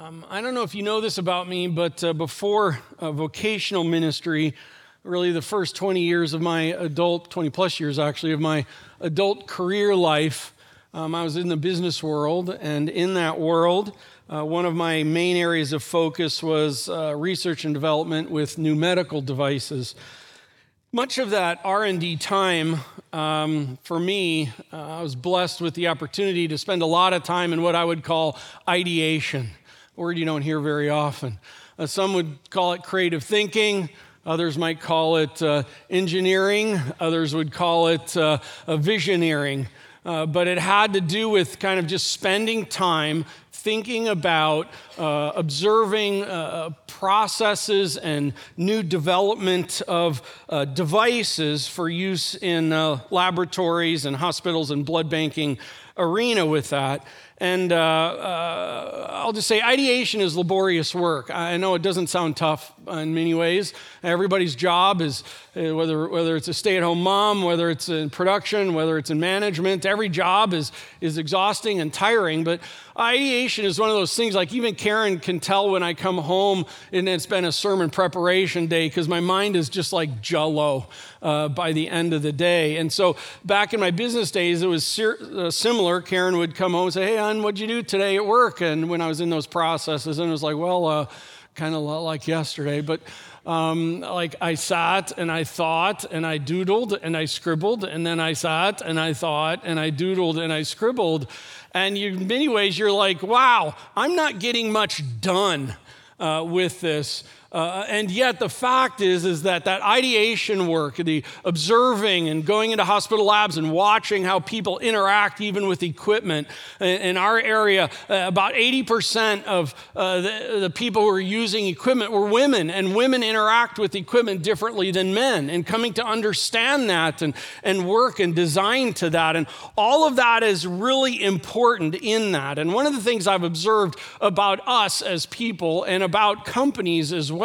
Um, I don't know if you know this about me, but uh, before uh, vocational ministry, really the first 20 years of my adult, 20 plus years actually, of my adult career life, um, I was in the business world. And in that world, uh, one of my main areas of focus was uh, research and development with new medical devices. Much of that R&D time um, for me, uh, I was blessed with the opportunity to spend a lot of time in what I would call ideation, word you don't hear very often. Uh, some would call it creative thinking. Others might call it uh, engineering. Others would call it uh, visioneering. Uh, but it had to do with kind of just spending time thinking about uh, observing uh, processes and new development of uh, devices for use in uh, laboratories and hospitals and blood banking arena with that. And uh, uh, I'll just say, ideation is laborious work. I know it doesn't sound tough in many ways. Everybody's job is, uh, whether, whether it's a stay at home mom, whether it's in production, whether it's in management, every job is, is exhausting and tiring. But ideation is one of those things, like even Karen can tell when I come home and it's been a sermon preparation day because my mind is just like jello uh, by the end of the day. And so back in my business days, it was ser- uh, similar. Karen would come home and say, Hey, what'd you do today at work? And when I was in those processes, and it was like, well, uh, kind of like yesterday, but um, like I sat and I thought and I doodled and I scribbled, and then I sat and I thought and I doodled and I scribbled. And you, in many ways, you're like, wow, I'm not getting much done uh, with this. Uh, and yet the fact is is that that ideation work the observing and going into hospital labs and watching how people interact even with equipment in, our area uh, about 80% of uh, the, the, people who are using equipment were women and women interact with equipment differently than men and coming to understand that and, and work and design to that and all of that is really important in that. And one of the things i've observed about us as people and about companies as well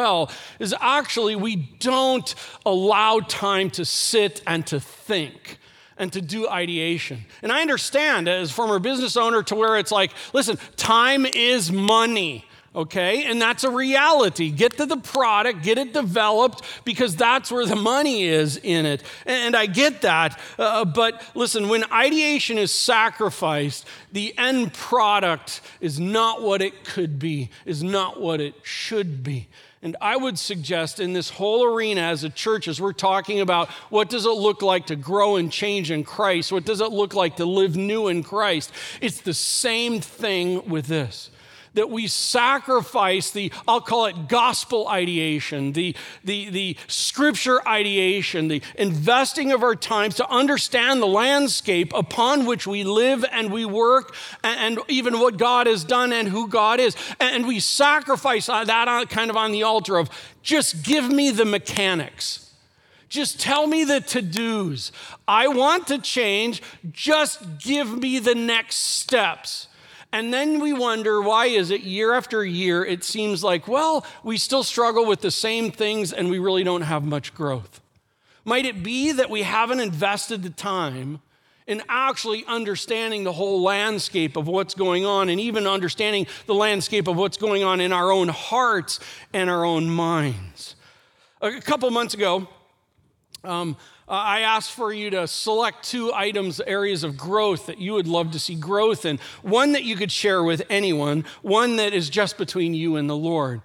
is actually we don't allow time to sit and to think and to do ideation. And I understand as former business owner to where it's like, listen, time is money okay? And that's a reality. Get to the product, get it developed, because that's where the money is in it. And I get that. Uh, but listen, when ideation is sacrificed, the end product is not what it could be, is not what it should be. And I would suggest in this whole arena as a church, as we're talking about what does it look like to grow and change in Christ, what does it look like to live new in Christ, it's the same thing with this that we sacrifice the, I'll call it gospel ideation, the, the, the scripture ideation, the investing of our times to understand the landscape upon which we live and we work, and, and even what God has done and who God is. And we sacrifice uh, that kind of on the altar of just give me the mechanics. Just tell me the to dos. I want to change. Just give me the next steps. And then we wonder why is it year after year it seems like, well, we still struggle with the same things and we really don't have much growth. Might it be that we haven't invested the time in actually understanding the whole landscape of what's going on and even understanding the landscape of what's going on in our own hearts and our own minds? A couple months ago, um, uh, I asked for you to select two items, areas of growth that you would love to see growth in. One that you could share with anyone, one that is just between you and the Lord.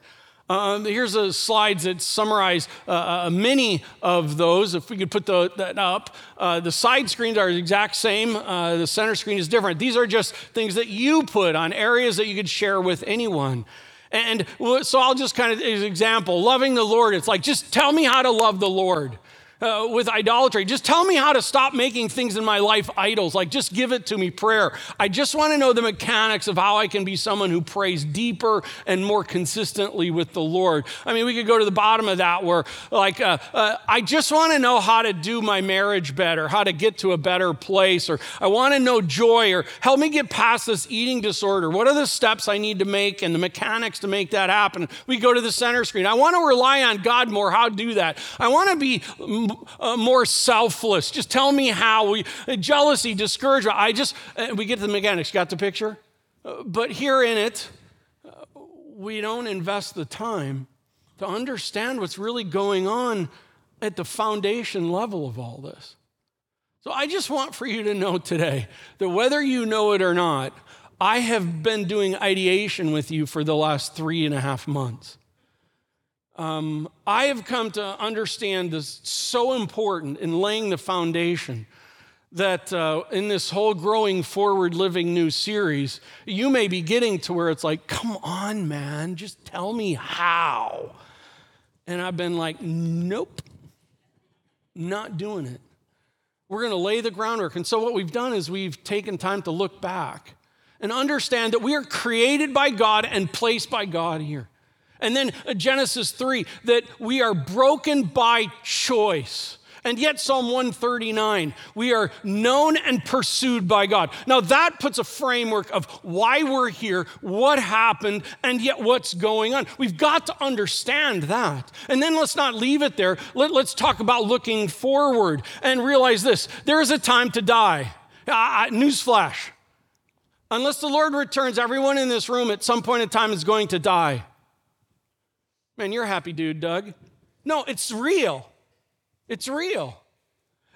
Um, here's a slides that summarize uh, uh, many of those. If we could put the, that up, uh, the side screens are the exact same. Uh, the center screen is different. These are just things that you put on areas that you could share with anyone. And so I'll just kind of, as an example, loving the Lord. It's like, just tell me how to love the Lord uh, with idolatry. Just tell me how to stop making things in my life idols. Like, just give it to me, prayer. I just want to know the mechanics of how I can be someone who prays deeper and more consistently with the Lord. I mean, we could go to the bottom of that where, like, uh, uh, I just want to know how to do my marriage better, how to get to a better place, or I want to know joy, or help me get past this eating disorder. What are the steps I need to make and the mechanics to make that happen? We go to the center screen. I want to rely on God more. How to do that? I want to be uh, more selfless. Just tell me how. We, uh, jealousy, discouragement. I just, uh, we get to the mechanics. Got the picture? Uh, but here in it, uh, we don't invest the time to understand what's really going on at the foundation level of all this. So I just want for you to know today that whether you know it or not, I have been doing ideation with you for the last three and a half months. Um, I have come to understand this so important in laying the foundation that uh, in this whole growing forward living new series, you may be getting to where it's like, come on, man, just tell me how. And I've been like, nope, not doing it. We're going to lay the groundwork. And so, what we've done is we've taken time to look back and understand that we are created by God and placed by God here. And then Genesis 3, that we are broken by choice. And yet, Psalm 139, we are known and pursued by God. Now, that puts a framework of why we're here, what happened, and yet what's going on. We've got to understand that. And then let's not leave it there. Let, us talk about looking forward and realize this there is a time to die. Uh, newsflash. Unless the Lord returns, everyone in this room at some point in time is going to die. Man, you're a happy dude, Doug. No, it's real. It's real.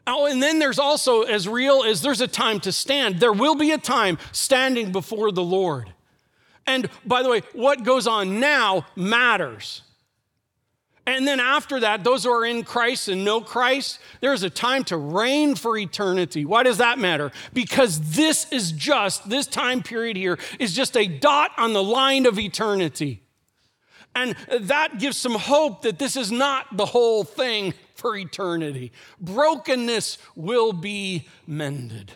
Oh, and then there's also as real as there's a time to stand. There will be a time standing before the Lord. And by the way, what goes on now matters. And then after that, those who are in Christ and know Christ, there's a time to reign for eternity. Why does that matter? Because this is just, this time period here is just a dot on the line of eternity. And that gives some hope that this is not the whole thing for eternity. Brokenness will be mended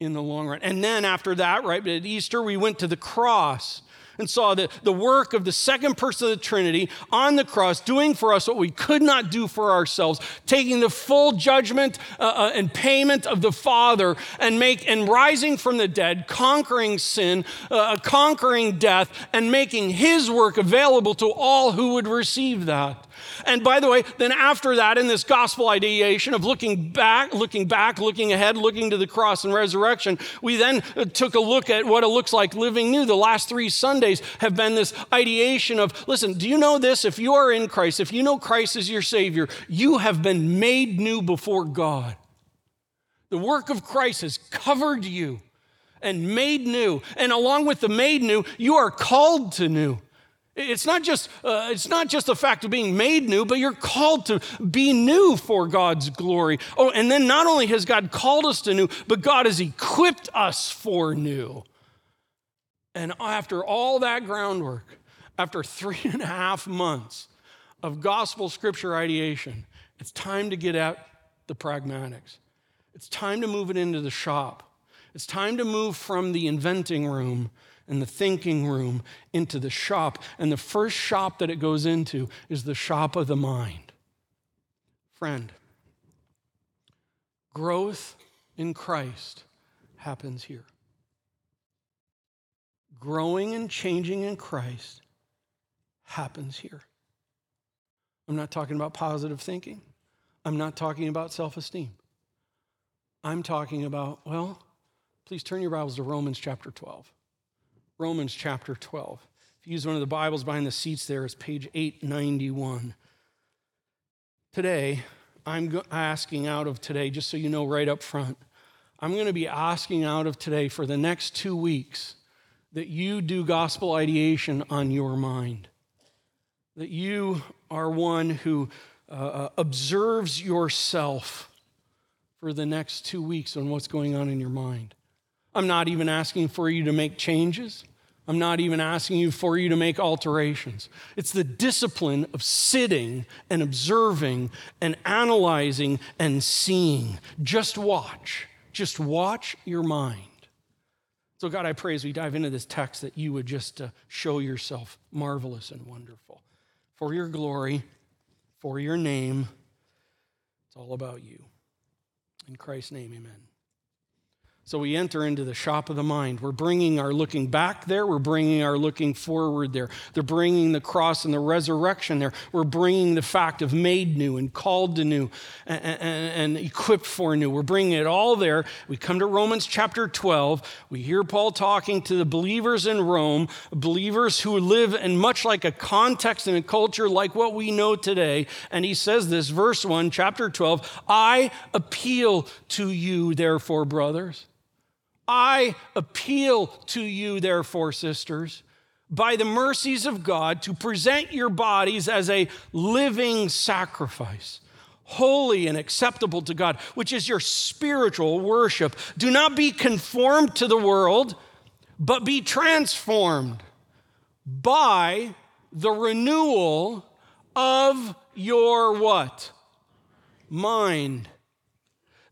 in the long run. And then after that, right at Easter, we went to the cross and saw the, the work of the second person of the Trinity on the cross, doing for us what we could not do for ourselves, taking the full judgment uh, uh, and payment of the Father and make and rising from the dead, conquering sin, uh, conquering death, and making His work available to all who would receive that. And by the way, then after that, in this gospel ideation of looking back, looking back, looking ahead, looking to the cross and resurrection, we then uh, took a look at what it looks like living new. The last three Sundays have been this ideation of listen, do you know this? If you are in Christ, if you know Christ is your Savior, you have been made new before God. The work of Christ has covered you and made new. And along with the made new, you are called to new. It's not just uh, it's not just the fact of being made new, but you're called to be new for God's glory. Oh, and then not only has God called us to new, but God has equipped us for new. And after all that groundwork, after three and a half months of gospel scripture ideation, it's time to get at the pragmatics. It's time to move it into the shop. It's time to move from the inventing room and the thinking room into the shop. And the first shop that it goes into is the shop of the mind. Friend, growth in Christ happens here. Growing and changing in Christ happens here. I'm not talking about positive thinking. I'm not talking about self esteem. I'm talking about, well, please turn your Bibles to Romans chapter 12. Romans chapter 12. If you use one of the Bibles behind the seats there, it's page 891. Today, I'm asking out of today, just so you know right up front, I'm going to be asking out of today for the next two weeks that you do gospel ideation on your mind. That you are one who uh, uh observes yourself for the next two weeks on what's going on in your mind. I'm not even asking for you to make changes. I'm not even asking you for you to make alterations. It's the discipline of sitting and observing and analyzing and seeing. Just watch. Just watch your mind. So, God, I pray as we dive into this text that you would just uh, show yourself marvelous and wonderful. For your glory, for your name, it's all about you. In Christ's name, amen. So we enter into the shop of the mind. We're bringing our looking back there. We're bringing our looking forward there. They're bringing the cross and the resurrection there. We're bringing the fact of made new and called to new and, and, and, equipped for new. We're bringing it all there. We come to Romans chapter 12. We hear Paul talking to the believers in Rome, believers who live in much like a context and a culture like what we know today. And he says this, verse 1, chapter 12 I appeal to you, therefore, brothers I appeal to you, therefore, sisters, by the mercies of God, to present your bodies as a living sacrifice, holy and acceptable to God, which is your spiritual worship. Do not be conformed to the world, but be transformed by the renewal of your what? Mind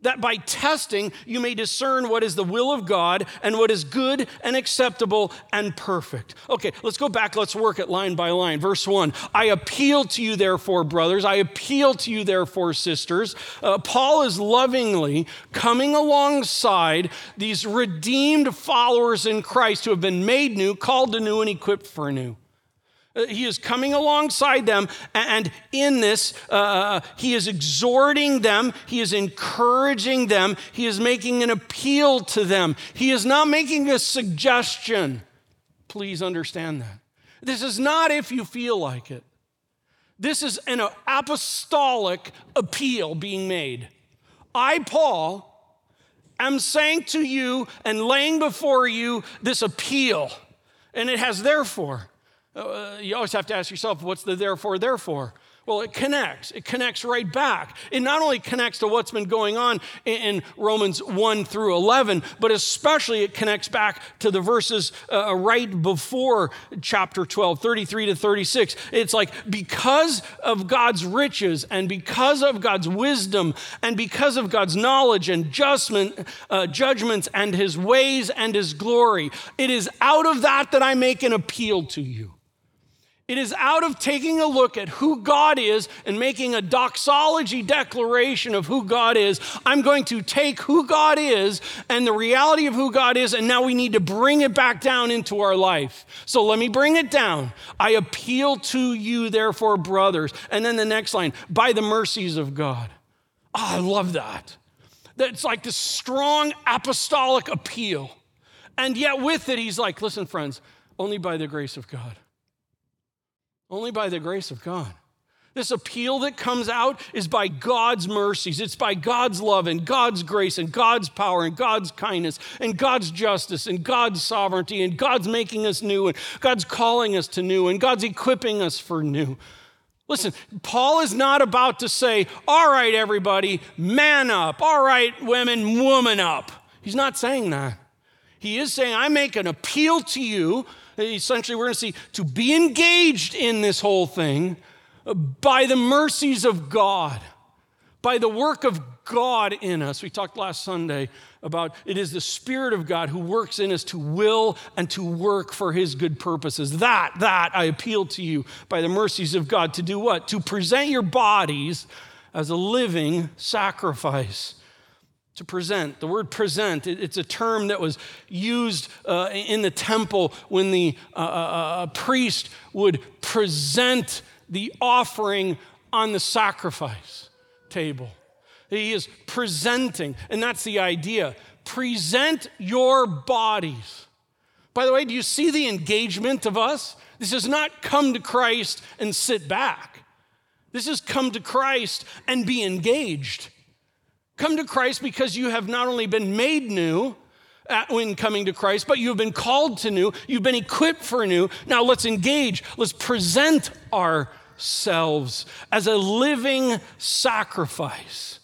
that by testing you may discern what is the will of God and what is good and acceptable and perfect. Okay, let's go back. Let's work it line by line. Verse 1 I appeal to you, therefore, brothers. I appeal to you, therefore, sisters. Uh, Paul is lovingly coming alongside these redeemed followers in Christ who have been made new, called to new, and equipped for new. Uh, he is coming alongside them, and in this, uh, uh, he is exhorting them, he is encouraging them, he is making an appeal to them. He is not making a suggestion. Please understand that. This is not if you feel like it. This is an apostolic appeal being made. I, Paul, am saying to you and laying before you this appeal, and it has therefore. Uh, you always have to ask yourself, what's the therefore, therefore? Well, it connects. It connects right back. It not only connects to what's been going on in, Romans 1 through 11, but especially it connects back to the verses uh, right before chapter 12, 33 to 36. It's like because of God's riches and because of God's wisdom and because of God's knowledge and judgment, uh, judgments and his ways and his glory, it is out of that that I make an appeal to you. It is out of taking a look at who God is and making a doxology declaration of who God is. I'm going to take who God is and the reality of who God is, and now we need to bring it back down into our life. So let me bring it down. I appeal to you, therefore, brothers. And then the next line by the mercies of God. Oh, I love that. That's like this strong apostolic appeal. And yet, with it, he's like, listen, friends, only by the grace of God. Only by the grace of God. This appeal that comes out is by God's mercies. It's by God's love and God's grace and God's power and God's kindness and God's justice and God's sovereignty and God's making us new and God's calling us to new and God's equipping us for new. Listen, Paul is not about to say, all right, everybody, man up. All right, women, woman up. He's not saying that. He is saying, I make an appeal to you essentially, we're going to see to be engaged in this whole thing by the mercies of God, by the work of God in us. We talked last Sunday about it is the Spirit of God who works in us to will and to work for His good purposes. That, that I appeal to you by the mercies of God to do what? To present your bodies as a living sacrifice to present. The word present, it's a term that was used uh, in the temple when the uh, uh, uh, priest would present the offering on the sacrifice table. He is presenting, and that's the idea. Present your bodies. By the way, do you see the engagement of us? This is not come to Christ and sit back. This is come to Christ and be engaged. Come to Christ because you have not only been made new when coming to Christ, but you have been called to new. You've been equipped for new. Now let's engage. Let's present ourselves as a living sacrifice.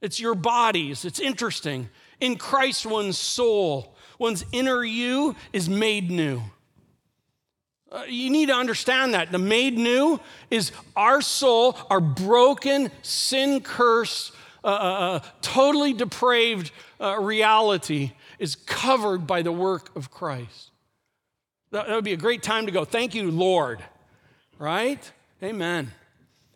It's your bodies. It's interesting. In Christ, one's soul, one's inner you is made new. Uh, you need to understand that. The made new is our soul, our broken, sin cursed, uh, totally depraved uh, reality is covered by the work of Christ. That, that would be a great time to go, Thank you, Lord. Right? Amen.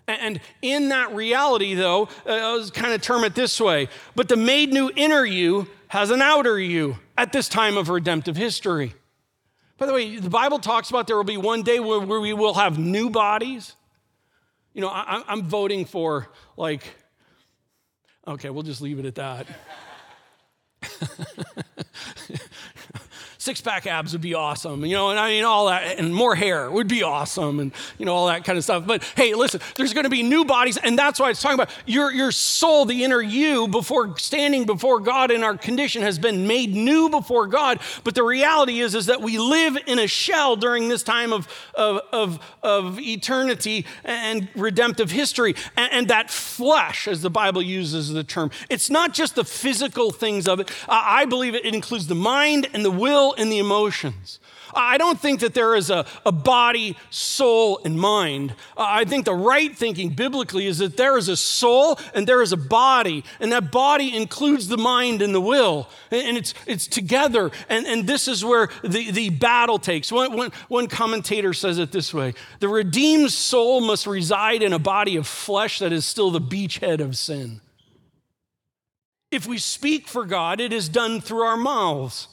And in that reality, though, uh, I was kind of term it this way but the made new inner you has an outer you at this time of redemptive history. By the way, the Bible talks about there will be one day where, we will have new bodies. You know, I'm voting for, like, okay, we'll just leave it at that. six pack abs would be awesome, you know, and I mean, all that, and more hair would be awesome, and, you know, all that kind of stuff. But hey, listen, there's going to be new bodies, and that's why it's talking about your, your soul, the inner you, before standing before God in our condition has been made new before God. But the reality is, is that we live in a shell during this time of, of, of, of eternity and redemptive history. And, and, that flesh, as the Bible uses the term, it's not just the physical things of it. Uh, I believe it includes the mind and the will in the emotions. I don't think that there is a, a body, soul, and mind. I think the right thinking biblically is that there is a soul and there is a body, and that body includes the mind and the will. And it's, it's together, and, and this is where the, the battle takes. One, one, one commentator says it this way The redeemed soul must reside in a body of flesh that is still the beachhead of sin. If we speak for God, it is done through our mouths.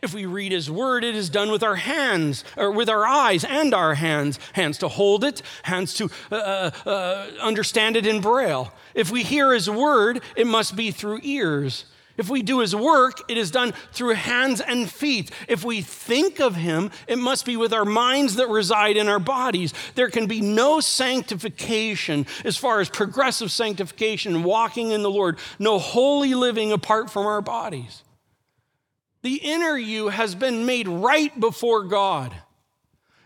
If we read his word, it is done with our hands, or with our eyes and our hands. Hands to hold it, hands to uh, uh, uh, understand it in braille. If we hear his word, it must be through ears. If we do his work, it is done through hands and feet. If we think of him, it must be with our minds that reside in our bodies. There can be no sanctification as far as progressive sanctification, walking in the Lord, no holy living apart from our bodies. The inner you has been made right before God,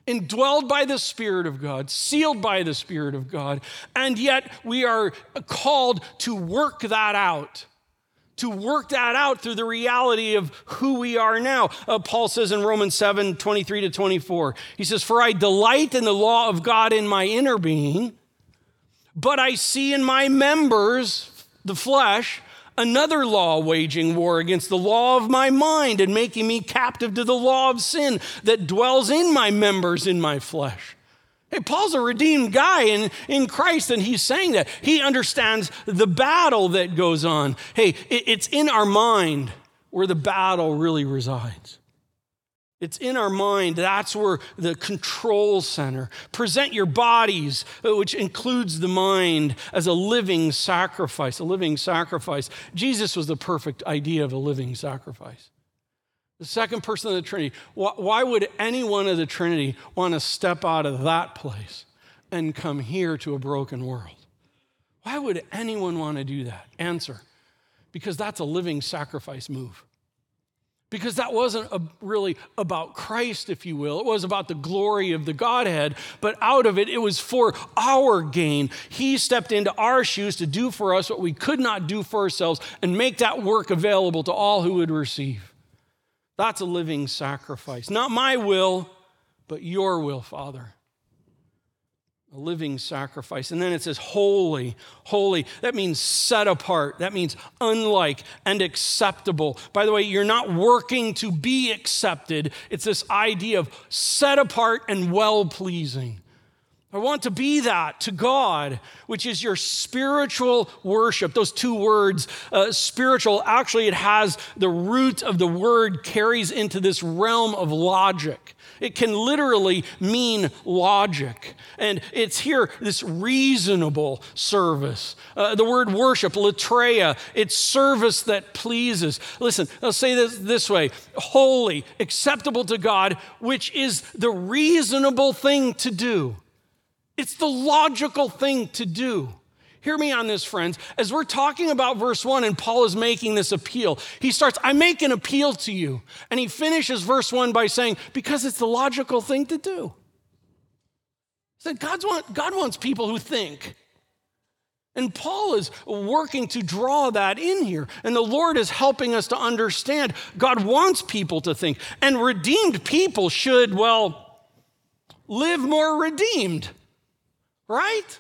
indwelled by the Spirit of God, sealed by the Spirit of God, and yet we are called to work that out. To work that out through the reality of who we are now. Uh, Paul says in Romans 7 23 to 24, he says, For I delight in the law of God in my inner being, but I see in my members, the flesh, another law waging war against the law of my mind and making me captive to the law of sin that dwells in my members in my flesh. Hey, Paul's a redeemed guy in, in Christ, and he's saying that. He understands the battle that goes on. Hey, it, it's in our mind where the battle really resides. It's in our mind. That's where the control center. Present your bodies, uh, which includes the mind, as a living sacrifice. A living sacrifice. Jesus was the perfect idea of a living sacrifice. The second person of the Trinity. Why would anyone of the Trinity want to step out of that place and come here to a broken world? Why would anyone want to do that? Answer because that's a living sacrifice move because that wasn't a, really about Christ, if you will. It was about the glory of the Godhead, but out of it, it was for our gain. He stepped into our shoes to do for us what we could not do for ourselves and make that work available to all who would receive. That's a living sacrifice. Not my will, but your will, Father a living sacrifice. And then it says holy, holy. That means set apart. That means unlike and acceptable. By the way, you're not working to be accepted, it's this idea of set apart and well pleasing. I want to be that to God, which is your spiritual worship. Those two words, uh, spiritual, actually, it has the root of the word carries into this realm of logic. It can literally mean logic. And it's here, this reasonable service. Uh, the word worship, latreia, it's service that pleases. Listen, I'll say this this way holy, acceptable to God, which is the reasonable thing to do. It's the logical thing to do. Hear me on this, friends. As we're talking about verse one and Paul is making this appeal, he starts, I make an appeal to you. And he finishes verse one by saying, because it's the logical thing to do. He said, God's want, God wants people who think. And Paul is working to draw that in here. And the Lord is helping us to understand God wants people to think. And redeemed people should, well, live more redeemed, right?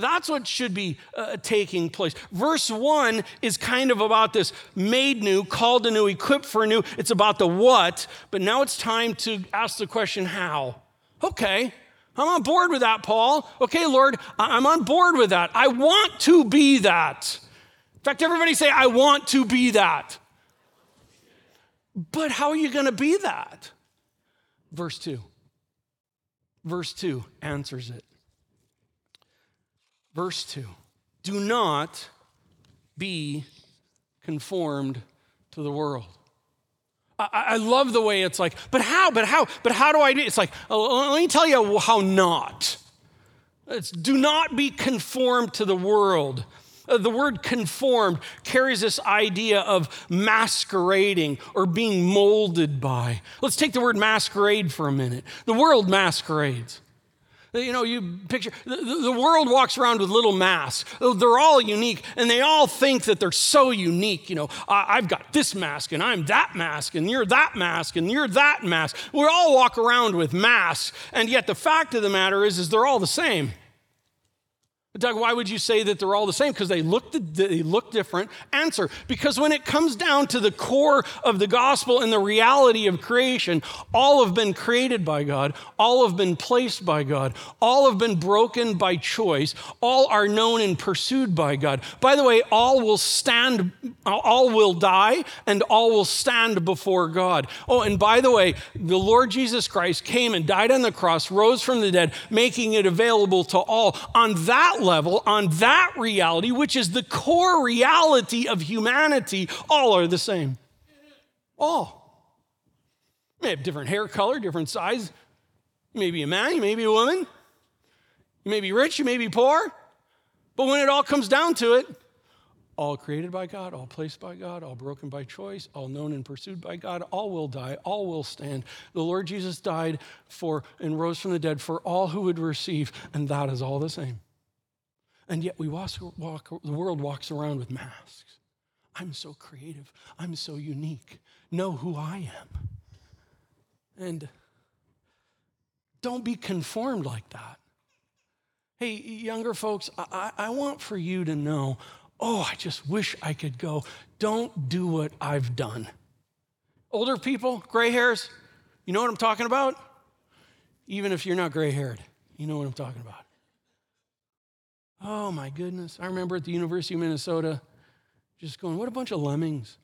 That's what should be uh, taking place. Verse one is kind of about this made new, called anew, equipped for new. It's about the what, but now it's time to ask the question how. Okay, I'm on board with that, Paul. Okay, Lord, I'm on board with that. I want to be that. In fact, everybody say, I want to be that. But how are you going to be that? Verse 2. Verse 2 answers it. Verse 2 Do not be conformed to the world. I, I, love the way it's like, but how? But how? But how do I do? It's like, oh, let me tell you how not. It's do not be conformed to the world. Uh, the word conformed carries this idea of masquerading or being molded by. Let's take the word masquerade for a minute. The world masquerades. You know, you picture the, the, world walks around with little masks. They're all unique, and they all think that they're so unique. You know, I've got this mask, and I'm that mask, and you're that mask, and you're that mask. We all walk around with masks, and yet the fact of the matter is, is they're all the same. Doug, why would you say that they're all the same? Because they look, they look different. Answer because when it comes down to the core of the gospel and the reality of creation, all have been created by God, all have been placed by God, all have been broken by choice, all are known and pursued by God. By the way, all will stand, all will die, and all will stand before God. Oh, and by the way, the Lord Jesus Christ came and died on the cross, rose from the dead, making it available to all. On that level, on that reality, which is the core reality of humanity, all are the same. All. You may have different hair color, different size. You may be a man, you may be a woman. You may be rich, you may be poor. But when it all comes down to it, all created by God, all placed by God, all broken by choice, all known and pursued by God, all will die, all will stand. The Lord Jesus died for and rose from the dead for all who would receive, and that is all the same. And yet we walk, walk, the world walks around with masks. I'm so creative. I'm so unique. Know who I am. And don't be conformed like that. Hey, younger folks, I, I want for you to know oh, I just wish I could go. Don't do what I've done. Older people, gray hairs, you know what I'm talking about? Even if you're not gray haired, you know what I'm talking about. Oh my goodness. I remember at the University of Minnesota just going, what a bunch of lemmings.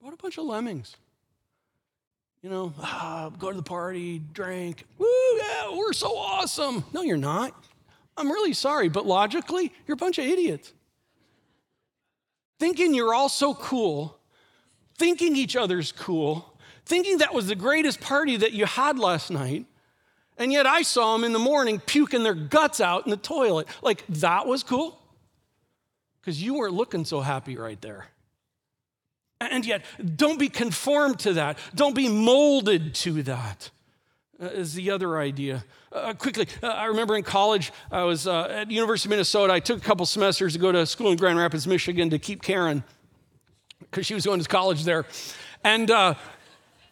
What a bunch of lemmings. You know, ah, go to the party, drink. Woo, yeah, we're so awesome. No, you're not. I'm really sorry, but logically, you're a bunch of idiots. Thinking you're all so cool, thinking each other's cool, thinking that was the greatest party that you had last night, and yet I saw them in the morning puking their guts out in the toilet. Like, that was cool? Because you weren't looking so happy right there. And yet, don't be conformed to that. Don't be molded to that. Uh, is the other idea. Uh, quickly, uh, I remember in college, I was uh, at University of Minnesota. I took a couple semesters to go to school in Grand Rapids, Michigan to keep Karen because she was going to college there. And uh,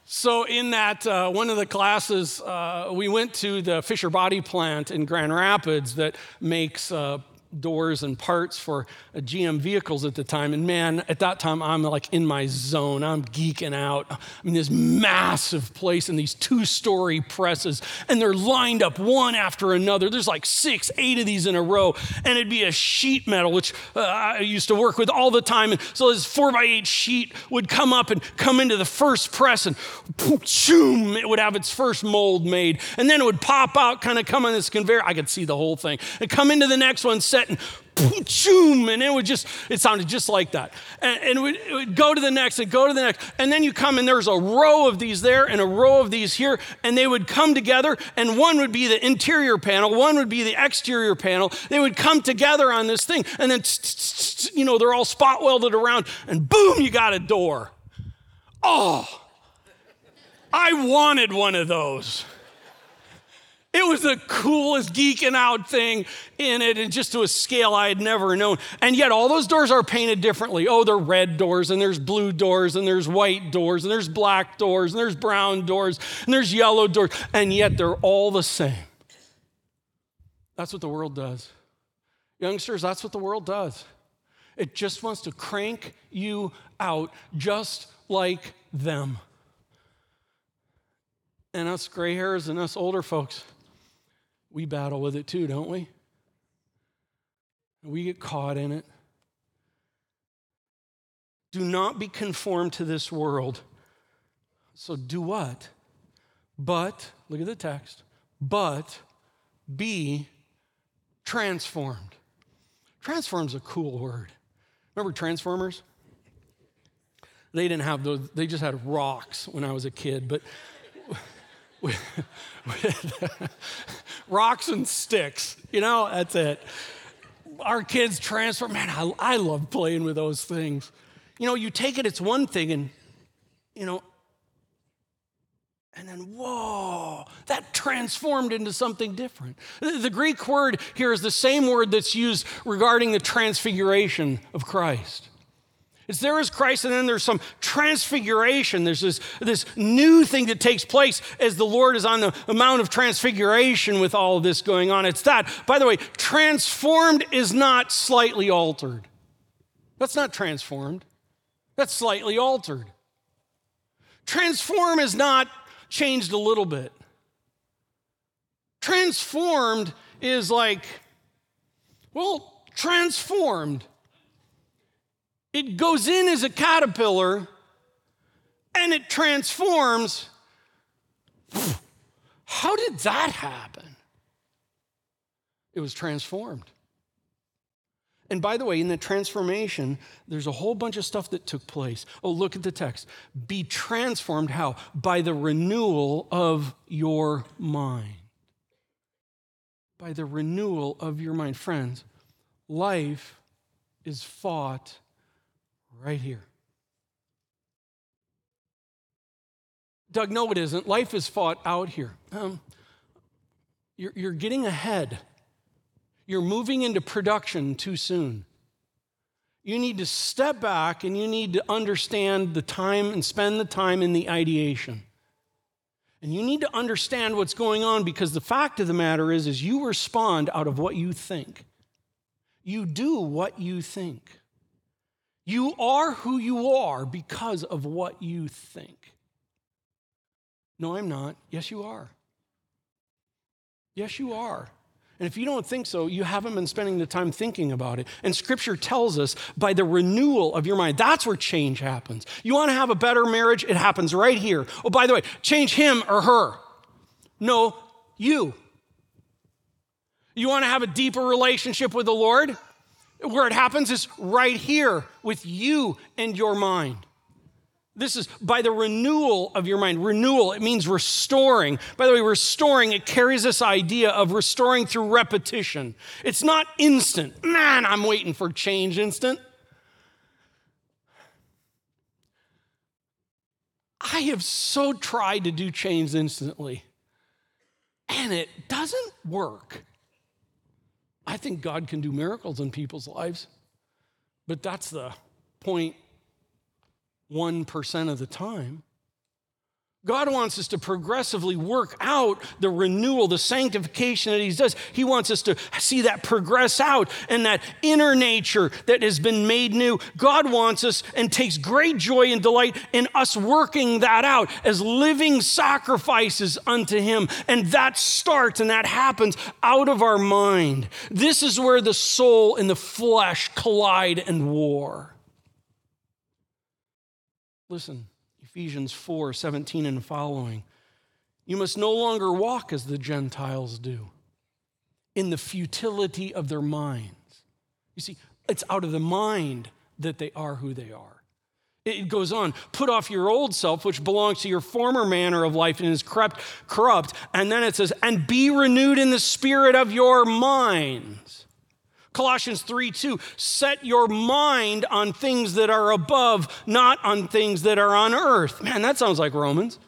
so, in that uh, one of the classes, uh, we went to the Fisher Body Plant in Grand Rapids that makes uh, doors and parts for GM vehicles at the time. And man, at that time, I'm like in my zone. I'm geeking out. I mean, this massive place and these two story presses, and they're lined up one after another. There's like six, eight of these in a row. And it'd be a sheet metal, which uh, I used to work with all the time. And so this four by eight sheet would come up and come into the first press, and boom, it would have its first mold made. And then it would pop out, kind of come on this conveyor. I could see the whole thing. And come into the next one, set set and choom, and it would just, it sounded just like that. And, and it, would, it, would, go to the next and go to the next. And then you come and there's a row of these there and a row of these here, and they would come together, and one would be the interior panel, one would be the exterior panel. They would come together on this thing, and then, you know, they're all spot welded around, and boom, you got a door. Oh, I wanted one of those. It was the coolest geeking out thing in it, and just to a scale I had never known. And yet, all those doors are painted differently. Oh, they're red doors, and there's blue doors, and there's white doors, and there's black doors, and there's brown doors, and there's yellow doors, and yet they're all the same. That's what the world does. Youngsters, that's what the world does. It just wants to crank you out just like them. And us gray hairs and us older folks, we battle with it too, don't we? We get caught in it. Do not be conformed to this world. So do what? But, look at the text, but be transformed. Transform's a cool word. Remember Transformers? They didn't have those, they just had rocks when I was a kid, but with, with rocks and sticks, you know, that's it. Our kids transform, man, I, I love playing with those things. You know, you take it, it's one thing, and, you know, and then, whoa, that transformed into something different. The Greek word here is the same word that's used regarding the transfiguration of Christ. There is Christ, and then there's some transfiguration. There's this, this new thing that takes place as the Lord is on the Mount of Transfiguration with all of this going on. It's that. By the way, transformed is not slightly altered. That's not transformed, that's slightly altered. Transform is not changed a little bit. Transformed is like, well, transformed. It goes in as a caterpillar and it transforms. How did that happen? It was transformed. And by the way, in the transformation, there's a whole bunch of stuff that took place. Oh, look at the text. Be transformed how? By the renewal of your mind. By the renewal of your mind. Friends, life is fought right here. Doug, no, it isn't. Life is fought out here. Um, you're, you're getting ahead you're moving into production too soon. You need to step back and you need to understand the time and spend the time in the ideation. And you need to understand what's going on because the fact of the matter is is you respond out of what you think. You do what you think. You are who you are because of what you think. No, I'm not. Yes, you are. Yes, you are. And if you don't think so, you haven't been spending the time thinking about it. And scripture tells us by the renewal of your mind, that's where change happens. You want to have a better marriage? It happens right here. Oh, by the way, change him or her. No, you. You want to have a deeper relationship with the Lord? Where it happens is right here with you and your mind. This is by the renewal of your mind. Renewal, it means restoring. By the way, restoring, it carries this idea of restoring through repetition. It's not instant. Man, I'm waiting for change instant. I have so tried to do change instantly, and it doesn't work. I think God can do miracles in people's lives, but that's the point 1 of the time. God wants us to progressively work out the renewal, the sanctification that He does. He wants us to see that progress out and that inner nature that has been made new. God wants us and takes great joy and delight in us working that out as living sacrifices unto Him. And that starts and that happens out of our mind. This is where the soul and the flesh collide and war. Listen, Ephesians 4 17 and following. You must no longer walk as the Gentiles do, in the futility of their minds. You see, it's out of the mind that they are who they are. It goes on, put off your old self, which belongs to your former manner of life and is corrupt, corrupt. And then it says, and be renewed in the spirit of your minds Colossians 3 2, set your mind on things that are above, not on things that are on earth. Man, that sounds like Romans.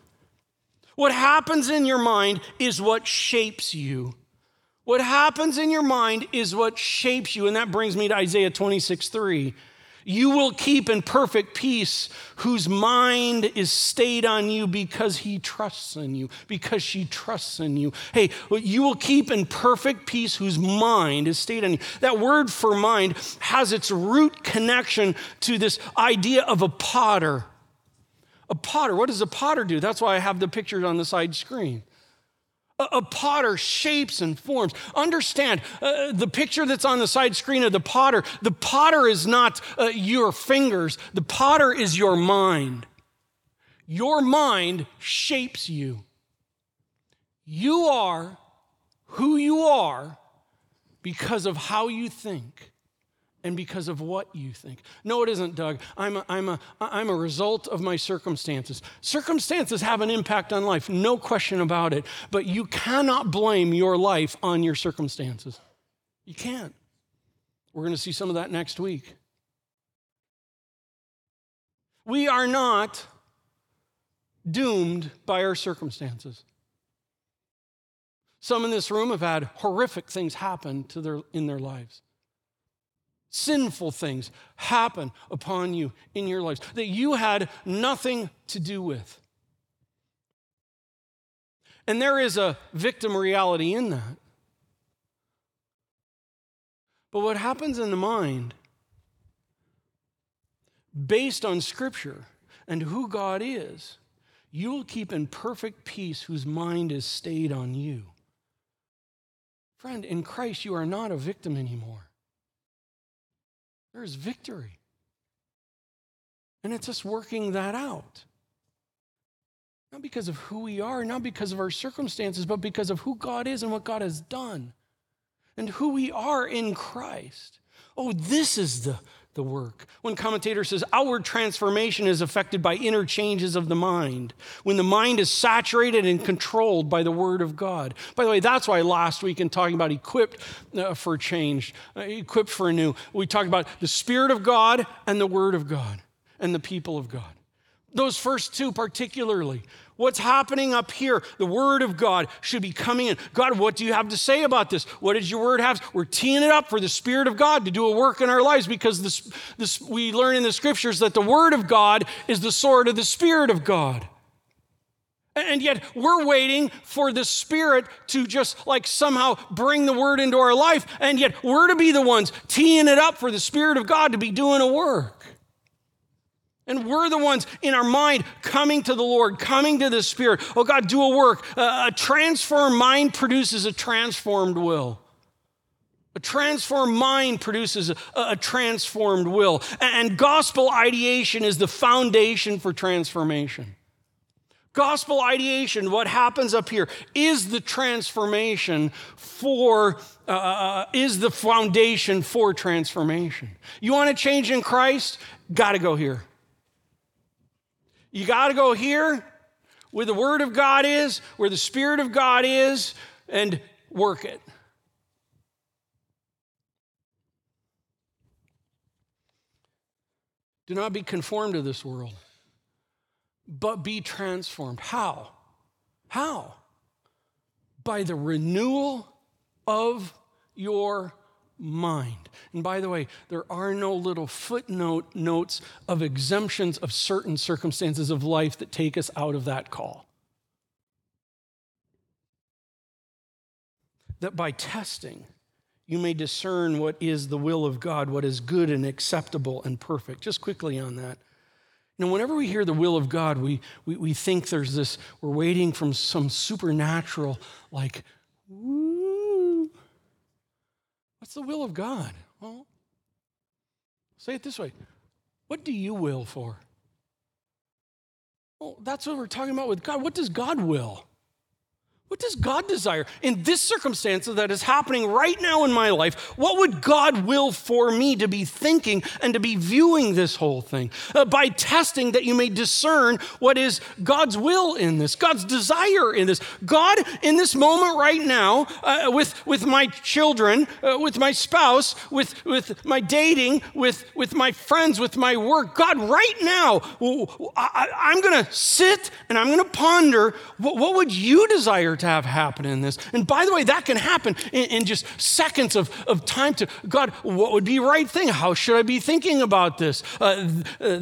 What happens in your mind is what shapes you. What happens in your mind is what shapes you. And that brings me to Isaiah 26 3. You will keep in perfect peace whose mind is stayed on you because he trusts in you, because she trusts in you. Hey, you will keep in perfect peace whose mind is stayed on you. That word for mind has its root connection to this idea of a potter. A potter, what does a potter do? That's why I have the pictures on the side screen. A, a potter shapes and forms. Understand uh, the picture that's on the side screen of the potter, the potter is not uh, your fingers, the potter is your mind. Your mind shapes you. You are who you are because of how you think and because of what you think. No, it isn't, Doug. I'm a, I'm, a, I'm a result of my circumstances. Circumstances have an impact on life, no question about it. But you cannot blame your life on your circumstances. You can't. We're going to see some of that next week. We are not doomed by our circumstances. Some in this room have had horrific things happen to their, in their lives. Sinful things happen upon you in your lives that you had nothing to do with. And there is a victim reality in that. But what happens in the mind, based on Scripture and who God is, you will keep in perfect peace whose mind is stayed on you. Friend, in Christ, you are not a victim anymore. There is victory. And it's us working that out. Not because of who we are, not because of our circumstances, but because of who God is and what God has done and who we are in Christ. Oh, this is the the work. One commentator says outward transformation is affected by inner changes of the mind, when the mind is saturated and controlled by the Word of God. By the way, that's why last week, in talking about equipped uh, for change, uh, equipped for a new, we talked about the Spirit of God and the Word of God and the people of God. Those first two, particularly, What's happening up here? The Word of God should be coming in. God, what do you have to say about this? What does your Word have? We're teeing it up for the Spirit of God to do a work in our lives because this, this, we learn in the Scriptures that the Word of God is the sword of the Spirit of God. And yet we're waiting for the Spirit to just like somehow bring the Word into our life. And yet we're to be the ones teeing it up for the Spirit of God to be doing a work. And we're the ones in our mind coming to the Lord, coming to the Spirit. Oh, God, do a work. Uh, a transformed mind produces a transformed will. A transformed mind produces a, a transformed will. And gospel ideation is the foundation for transformation. Gospel ideation, what happens up here, is the transformation for, uh, uh, uh is the foundation for transformation. You want to change in Christ? Got to go here. You got to go here where the Word of God is, where the Spirit of God is, and work it. Do not be conformed to this world, but be transformed. How? How? By the renewal of your mind. And by the way, there are no little footnote notes of exemptions of certain circumstances of life that take us out of that call. That by testing, you may discern what is the will of God, what is good and acceptable and perfect. Just quickly on that. Know, whenever we hear the will of God, we, we, we think there's this, we're waiting from some supernatural, like, What's the will of God? Well, say it this way What do you will for? Well, that's what we're talking about with God. What does God will? What does God desire? In this circumstance that is happening right now in my life, what would God will for me to be thinking and to be viewing this whole thing? Uh, by testing that you may discern what is God's will in this, God's desire in this. God, in this moment right now, uh, with, with my children, uh, with my spouse, with, with my dating, with, with my friends, with my work, God, right now, I, am going to sit and I'm going to ponder what, what would you desire to have happen in this. And by the way, that can happen in, in just seconds of, of time to God, what would be right thing? How should I be thinking about this? Uh, uh,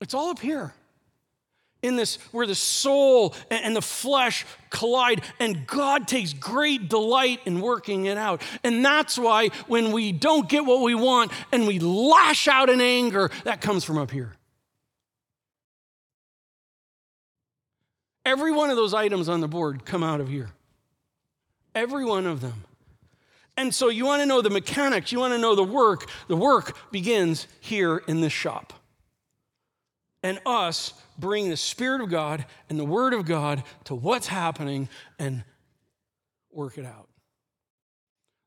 it's all up here in this where the soul and the flesh collide and god takes great delight in working it out and that's why when we don't get what we want and we lash out in anger that comes from up here Every one of those items on the board come out of here. Every one of them. And so you want to know the mechanics, you want to know the work. The work begins here in this shop. And us bring the Spirit of God and the Word of God to what's happening and work it out.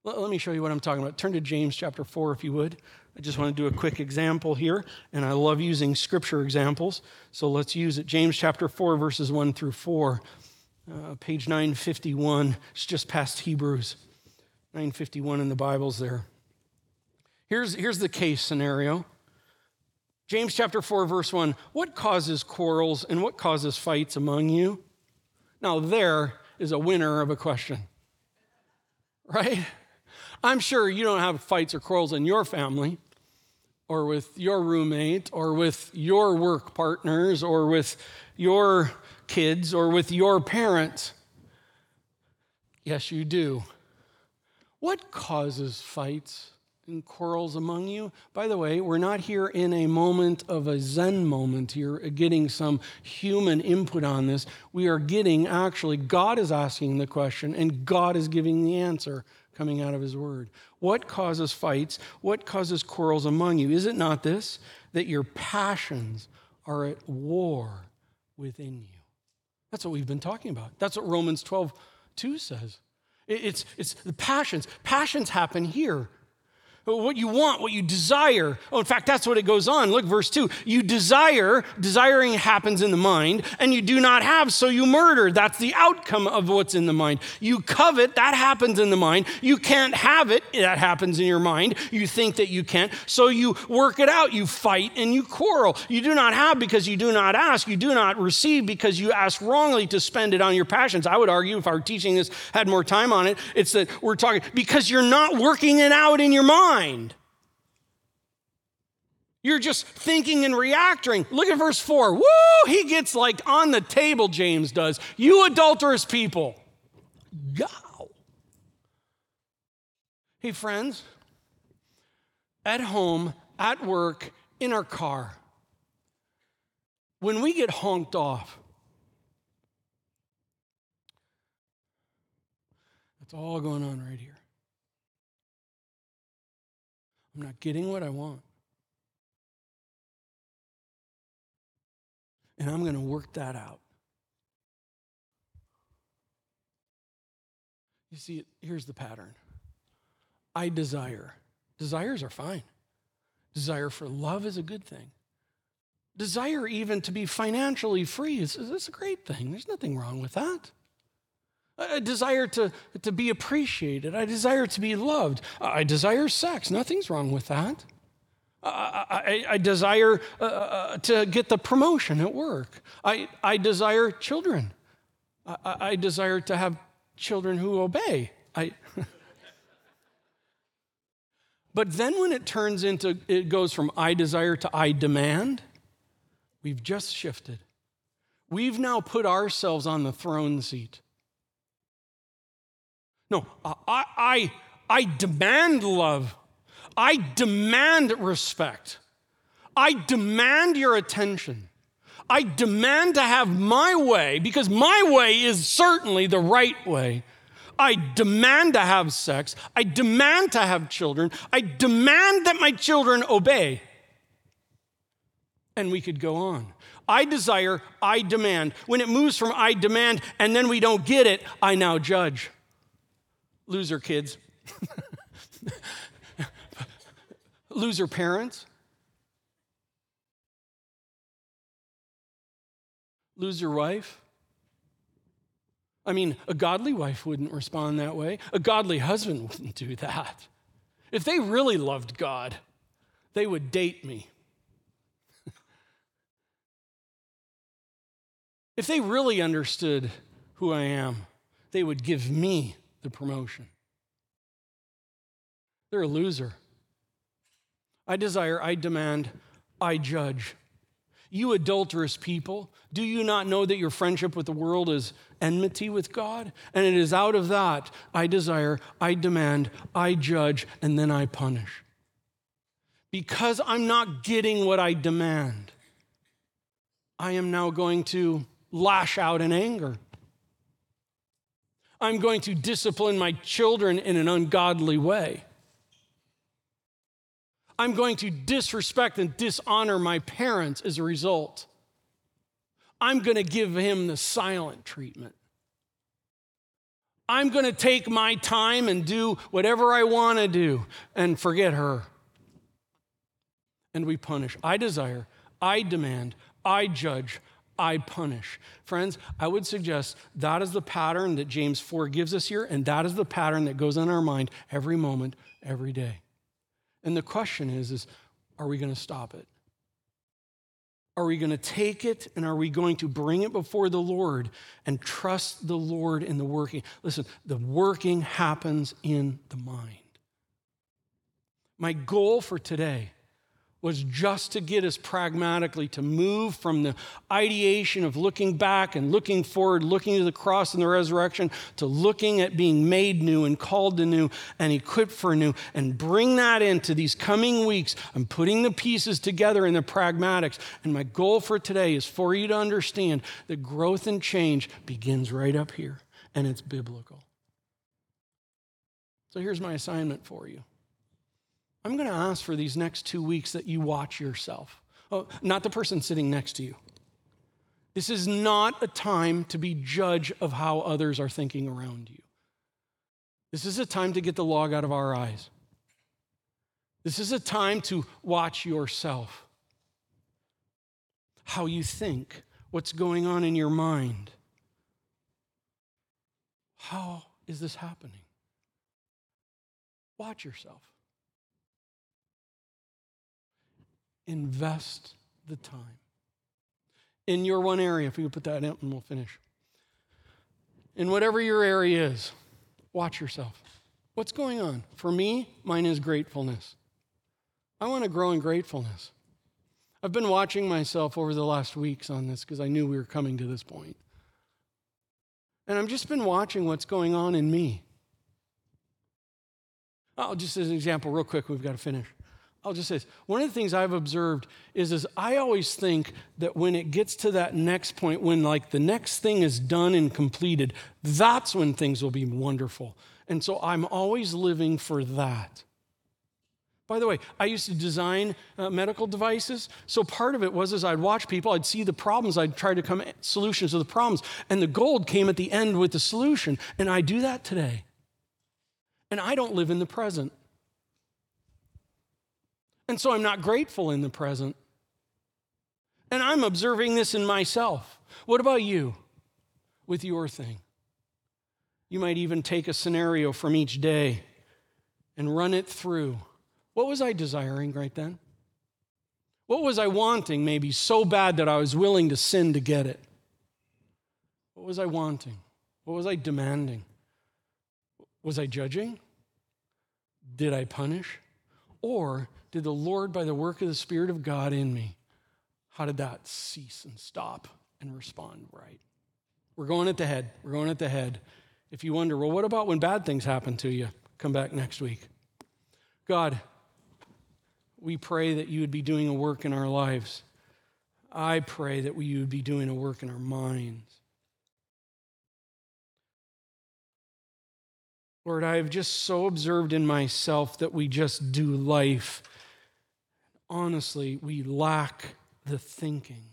Let me show you what I'm talking about. Turn to James chapter 4, if you would. I just want to do a quick example here, and I love using scripture examples. So let's use it. James chapter 4, verses 1 through 4, uh, page 951. It's just past Hebrews. 951 in the Bible's there. Here's, here's the case scenario. James chapter 4, verse 1. What causes quarrels and what causes fights among you? Now, there is a winner of a question, right? I'm sure you don't have fights or quarrels in your family or with your roommate or with your work partners or with your kids or with your parents. Yes, you do. What causes fights and quarrels among you? By the way, we're not here in a moment of a Zen moment here, uh, getting some human input on this. We are getting actually, God is asking the question and God is giving the answer coming out of His Word. What causes fights? What causes quarrels among you? Is it not this, that your passions are at war within you? That's what we've been talking about. That's what Romans 12, 2 says. It's, it's the passions. Passions happen here what you want, what you desire. Oh, in fact, that's what it goes on. Look, verse 2. You desire, desiring happens in the mind, and you do not have, so you murder. That's the outcome of what's in the mind. You covet, that happens in the mind. You can't have it, that happens in your mind. You think that you can't, so you work it out. You fight and you quarrel. You do not have because you do not ask. You do not receive because you ask wrongly to spend it on your passions. I would argue, if our teaching this had more time on it, it's that we're talking because you're not working it out in your mind mind. You're just thinking and reacting. Look at verse 4. Woo! He gets like on the table, James does. You adulterous people. Go. Hey, friends, at home, at work, in our car, when we get honked off, that's all going on right here. I'm not getting what I want. And I'm going to work that out. You see, here's the pattern I desire. Desires are fine. Desire for love is a good thing. Desire even to be financially free is, is a great thing. There's nothing wrong with that. I desire to, to be appreciated. I desire to be loved. I desire sex. Nothing's wrong with that. I, I, I desire uh, uh, to get the promotion at work. I, I desire children. I, I desire to have children who obey. I, but then when it turns into, it goes from I desire to I demand, we've just shifted. We've now put ourselves on the throne seat. No, I, I, I demand love. I demand respect. I demand your attention. I demand to have my way because my way is certainly the right way. I demand to have sex. I demand to have children. I demand that my children obey. And we could go on. I desire, I demand. When it moves from I demand and then we don't get it, I now judge. Loser kids. Loser parents. Loser wife. I mean, a godly wife wouldn't respond that way. A godly husband wouldn't do that. If they really loved God, they would date me. if they really understood who I am, they would give me the promotion. They're a loser. I desire, I demand, I judge. You adulterous people, do you not know that your friendship with the world is enmity with God? And it is out of that I desire, I demand, I judge, and then I punish. Because I'm not getting what I demand, I am now going to lash out in anger. I'm going to discipline my children in an ungodly way. I'm going to disrespect and dishonor my parents as a result. I'm going to give him the silent treatment. I'm going to take my time and do whatever I want to do and forget her. And we punish. I desire, I demand, I judge, I punish. Friends, I would suggest that is the pattern that James 4 gives us here, and that is the pattern that goes on our mind every moment, every day. And the question is, is are we going to stop it? Are we going to take it and are we going to bring it before the Lord and trust the Lord in the working? Listen, the working happens in the mind. My goal for today was just to get us pragmatically to move from the ideation of looking back and looking forward, looking to the cross and the resurrection, to looking at being made new and called to new and equipped for new, and bring that into these coming weeks. I'm putting the pieces together in the pragmatics. And my goal for today is for you to understand that growth and change begins right up here, and it's biblical. So here's my assignment for you. I'm going to ask for these next two weeks that you watch yourself, oh, not the person sitting next to you. This is not a time to be judge of how others are thinking around you. This is a time to get the log out of our eyes. This is a time to watch yourself. How you think, what's going on in your mind. How is this happening? Watch yourself. Invest the time. In your one area, if you put that in and we'll finish. In whatever your area is, watch yourself. What's going on? For me, mine is gratefulness. I want to grow in gratefulness. I've been watching myself over the last weeks on this because I knew we were coming to this point. And I've just been watching what's going on in me. Oh, just as an example, real quick, we've got to finish. I'll just say this. One of the things I've observed is, is I always think that when it gets to that next point, when like the next thing is done and completed, that's when things will be wonderful. And so I'm always living for that. By the way, I used to design uh, medical devices. So part of it was as I'd watch people, I'd see the problems, I'd try to come at solutions to the problems, and the gold came at the end with the solution. And I do that today. And I don't live in the present. And so I'm not grateful in the present. And I'm observing this in myself. What about you with your thing? You might even take a scenario from each day and run it through. What was I desiring right then? What was I wanting, maybe so bad that I was willing to sin to get it? What was I wanting? What was I demanding? Was I judging? Did I punish? Or did the Lord, by the work of the Spirit of God in me, how did that cease and stop and respond right? We're going at the head. We're going at the head. If you wonder, well, what about when bad things happen to you? Come back next week. God, we pray that you would be doing a work in our lives. I pray that you would be doing a work in our minds. Lord, I have just so observed in myself that we just do life honestly, we lack the thinking.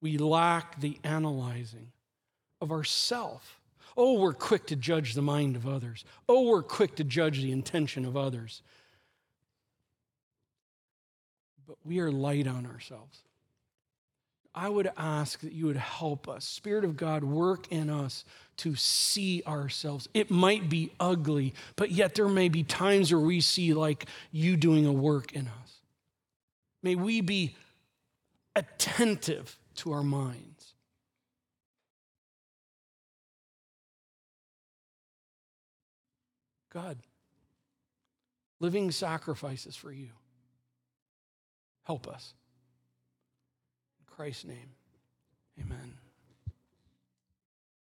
We lack the analyzing of ourself. Oh, we're quick to judge the mind of others. Oh, we're quick to judge the intention of others. But we are light on ourselves. I would ask that you would help us, Spirit of God, work in us to see ourselves. It might be ugly, but yet there may be times where we see like you doing a work in us. May we be attentive to our minds. God, living sacrifices for you. Help us. In Christ's name.